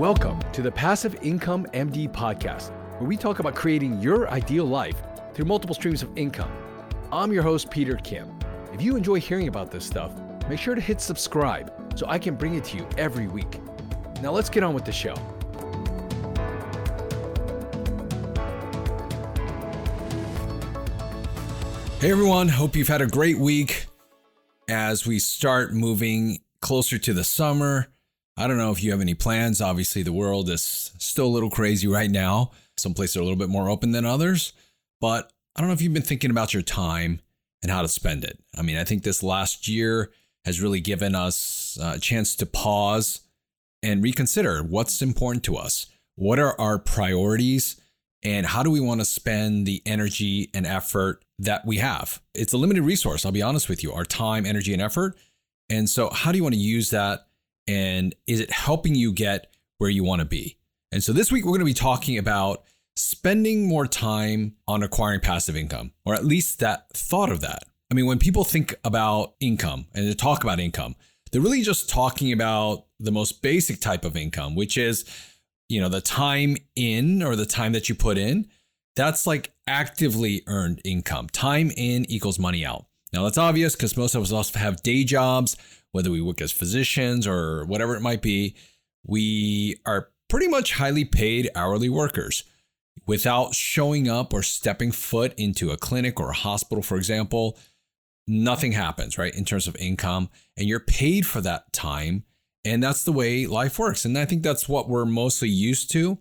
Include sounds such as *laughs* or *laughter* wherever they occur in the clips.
Welcome to the Passive Income MD podcast, where we talk about creating your ideal life through multiple streams of income. I'm your host, Peter Kim. If you enjoy hearing about this stuff, make sure to hit subscribe so I can bring it to you every week. Now let's get on with the show. Hey everyone, hope you've had a great week as we start moving closer to the summer. I don't know if you have any plans. Obviously, the world is still a little crazy right now. Some places are a little bit more open than others, but I don't know if you've been thinking about your time and how to spend it. I mean, I think this last year has really given us a chance to pause and reconsider what's important to us. What are our priorities? And how do we want to spend the energy and effort that we have? It's a limited resource, I'll be honest with you, our time, energy, and effort. And so, how do you want to use that? And is it helping you get where you want to be? And so, this week, we're going to be talking about spending more time on acquiring passive income, or at least that thought of that. I mean, when people think about income and they talk about income, they're really just talking about the most basic type of income, which is you know, the time in or the time that you put in, that's like actively earned income. Time in equals money out. Now that's obvious because most of us also have day jobs, whether we work as physicians or whatever it might be. We are pretty much highly paid hourly workers. Without showing up or stepping foot into a clinic or a hospital, for example, nothing happens, right? In terms of income, and you're paid for that time and that's the way life works. And I think that's what we're mostly used to.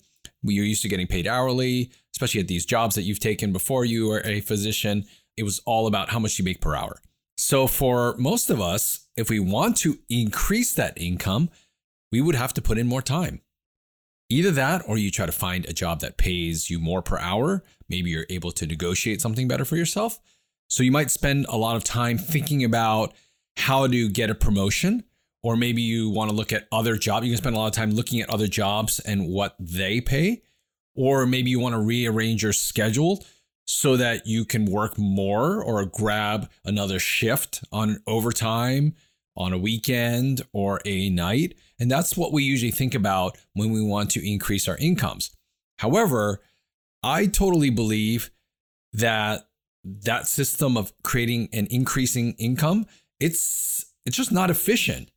Are used to getting paid hourly, especially at these jobs that you've taken before you were a physician. It was all about how much you make per hour. So, for most of us, if we want to increase that income, we would have to put in more time. Either that, or you try to find a job that pays you more per hour. Maybe you're able to negotiate something better for yourself. So, you might spend a lot of time thinking about how to get a promotion or maybe you want to look at other jobs. You can spend a lot of time looking at other jobs and what they pay, or maybe you want to rearrange your schedule so that you can work more or grab another shift on overtime on a weekend or a night. And that's what we usually think about when we want to increase our incomes. However, I totally believe that that system of creating and increasing income, it's it's just not efficient.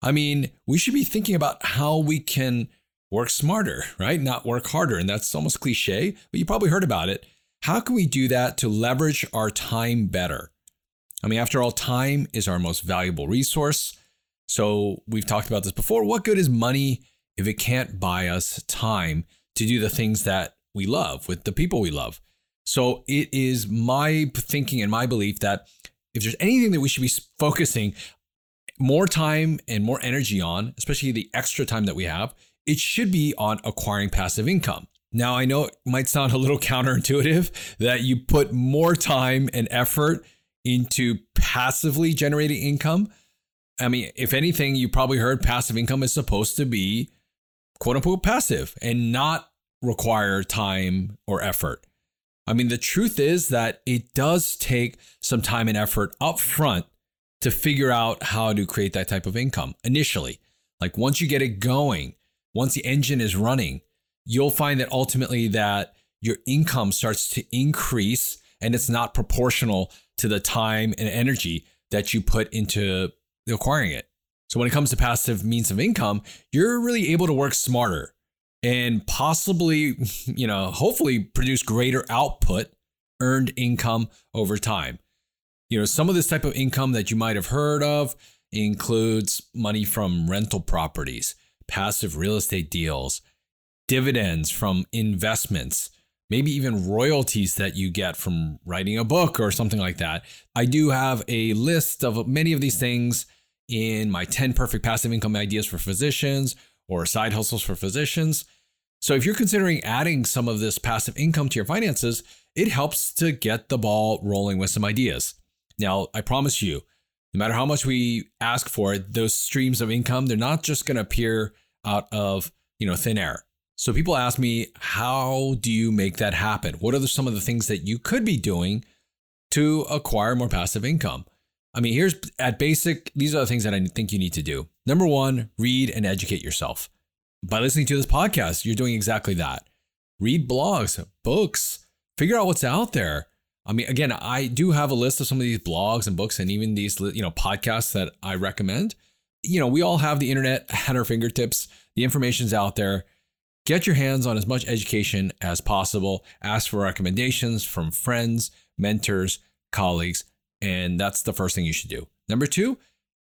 I mean, we should be thinking about how we can work smarter, right? Not work harder. And that's almost cliche, but you probably heard about it. How can we do that to leverage our time better? I mean, after all, time is our most valuable resource. So we've talked about this before. What good is money if it can't buy us time to do the things that we love with the people we love? So it is my thinking and my belief that if there's anything that we should be focusing more time and more energy on, especially the extra time that we have, it should be on acquiring passive income. Now, I know it might sound a little counterintuitive that you put more time and effort into passively generating income. I mean, if anything, you probably heard passive income is supposed to be quote unquote passive and not require time or effort. I mean, the truth is that it does take some time and effort up front to figure out how to create that type of income initially. Like once you get it going, once the engine is running, you'll find that ultimately that your income starts to increase and it's not proportional to the time and energy that you put into acquiring it. So when it comes to passive means of income, you're really able to work smarter and possibly, *laughs* you know, hopefully produce greater output, earned income over time. You know, some of this type of income that you might have heard of includes money from rental properties, passive real estate deals, dividends from investments, maybe even royalties that you get from writing a book or something like that. I do have a list of many of these things in my 10 perfect passive income ideas for physicians or side hustles for physicians. So if you're considering adding some of this passive income to your finances, it helps to get the ball rolling with some ideas. Now, I promise you, no matter how much we ask for it, those streams of income, they're not just going to appear out of, you know, thin air. So people ask me, how do you make that happen? What are some of the things that you could be doing to acquire more passive income? I mean, here's at basic, these are the things that I think you need to do. Number one, read and educate yourself. by listening to this podcast, you're doing exactly that. Read blogs, books, figure out what's out there. I mean, again, I do have a list of some of these blogs and books and even these, you know, podcasts that I recommend. You know, we all have the internet at our fingertips. The information's out there. Get your hands on as much education as possible. Ask for recommendations from friends, mentors, colleagues, and that's the first thing you should do. Number two,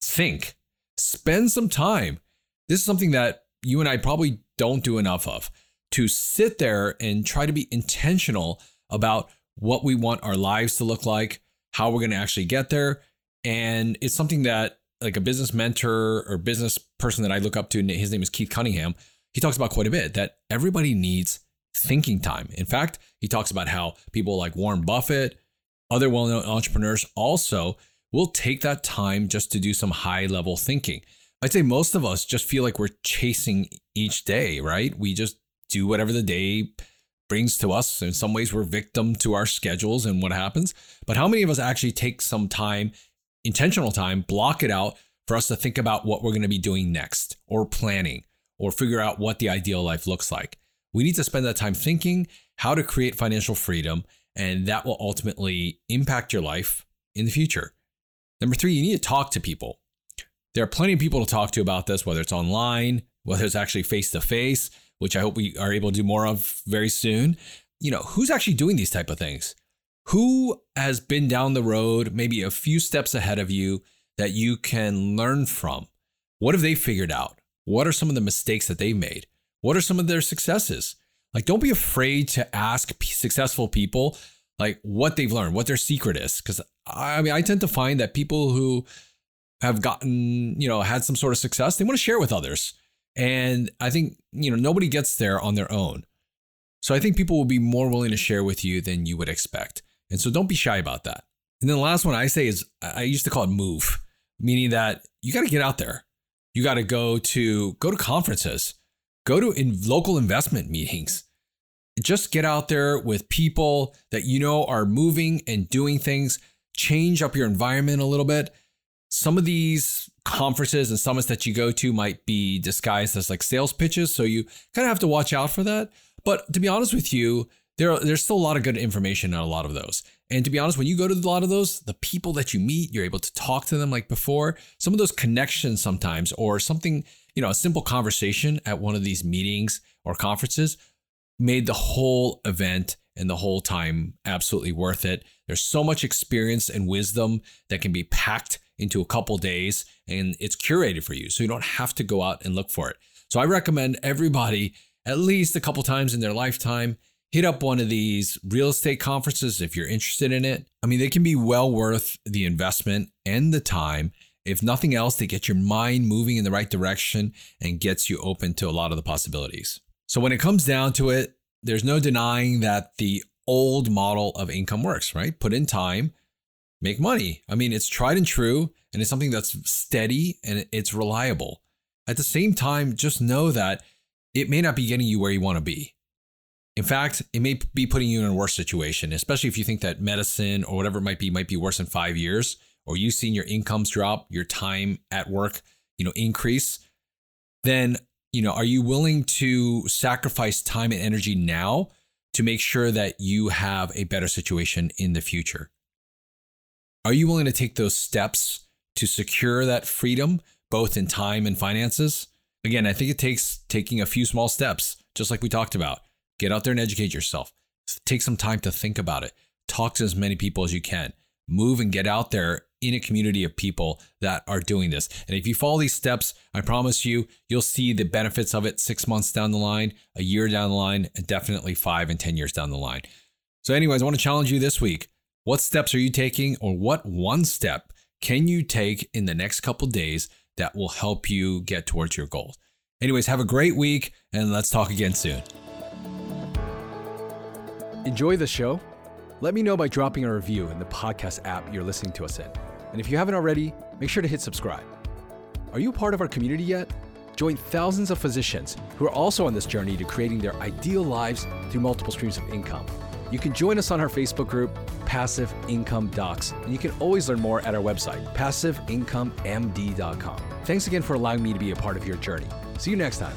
think. Spend some time. This is something that you and I probably don't do enough of to sit there and try to be intentional about what we want our lives to look like, how we're going to actually get there. And it's something that, like a business mentor or business person that I look up to, his name is Keith Cunningham, he talks about quite a bit that everybody needs thinking time. In fact, he talks about how people like Warren Buffett, other well known entrepreneurs also will take that time just to do some high level thinking. I'd say most of us just feel like we're chasing each day, right? We just do whatever the day brings to us. In some ways, we're victim to our schedules and what happens. But how many of us actually take some time, intentional time, block it out for us to think about what we're going to be doing next or planning or figure out what the ideal life looks like? We need to spend that time thinking how to create financial freedom, and that will ultimately impact your life in the future. Number three, you need to talk to people. There are plenty of people to talk to about this, whether it's online, whether it's actually face to face which I hope we are able to do more of very soon. You know, who's actually doing these type of things? Who has been down the road, maybe a few steps ahead of you that you can learn from? What have they figured out? What are some of the mistakes that they've made? What are some of their successes? Like, don't be afraid to ask successful people like what they've learned, what their secret is. Because I mean, I tend to find that people who have gotten, you know, had some sort of success, they want to share with others. And I think, you know, nobody gets there on their own. So I think people will be more willing to share with you than you would expect. And so don't be shy about that. And then the last one I say is I used to call it move, meaning that you got to get out there. You got to go to go to conferences, go to in local investment meetings. Just get out there with people that you know are moving and doing things. Change up your environment a little bit. Some of these conferences and summits that you go to might be disguised as like sales pitches. So you kind of have to watch out for that. But to be honest with you, there there's still a lot of good information on a lot of those. And to be honest, when you go to a lot of those, the people that you meet, you're able to talk to them like before. Some of those connections sometimes, or something, you know, a simple conversation at one of these meetings or conferences made the whole event and the whole time absolutely worth it. There's so much experience and wisdom that can be packed into a couple days and it's curated for you. So you don't have to go out and look for it. So I recommend everybody at least a couple times in their lifetime hit up one of these real estate conferences if you're interested in it. I mean, they can be well worth the investment and the time. If nothing else, they get your mind moving in the right direction and gets you open to a lot of the possibilities. So when it comes down to it, there's no denying that the old model of income works, right? Put in time, make money. I mean, it's tried and true, and it's something that's steady and it's reliable. At the same time, just know that it may not be getting you where you want to be. In fact, it may be putting you in a worse situation, especially if you think that medicine or whatever it might be might be worse in five years, or you've seen your incomes drop, your time at work, you know, increase. Then, you know, are you willing to sacrifice time and energy now to make sure that you have a better situation in the future? Are you willing to take those steps to secure that freedom, both in time and finances? Again, I think it takes taking a few small steps, just like we talked about. Get out there and educate yourself. Take some time to think about it. Talk to as many people as you can. Move and get out there in a community of people that are doing this. And if you follow these steps, I promise you, you'll see the benefits of it six months down the line, a year down the line, and definitely five and 10 years down the line. So, anyways, I want to challenge you this week. What steps are you taking, or what one step can you take in the next couple days that will help you get towards your goals? Anyways, have a great week and let's talk again soon. Enjoy the show? Let me know by dropping a review in the podcast app you're listening to us in. And if you haven't already, make sure to hit subscribe. Are you part of our community yet? Join thousands of physicians who are also on this journey to creating their ideal lives through multiple streams of income. You can join us on our Facebook group, Passive Income Docs, and you can always learn more at our website, passiveincomemd.com. Thanks again for allowing me to be a part of your journey. See you next time.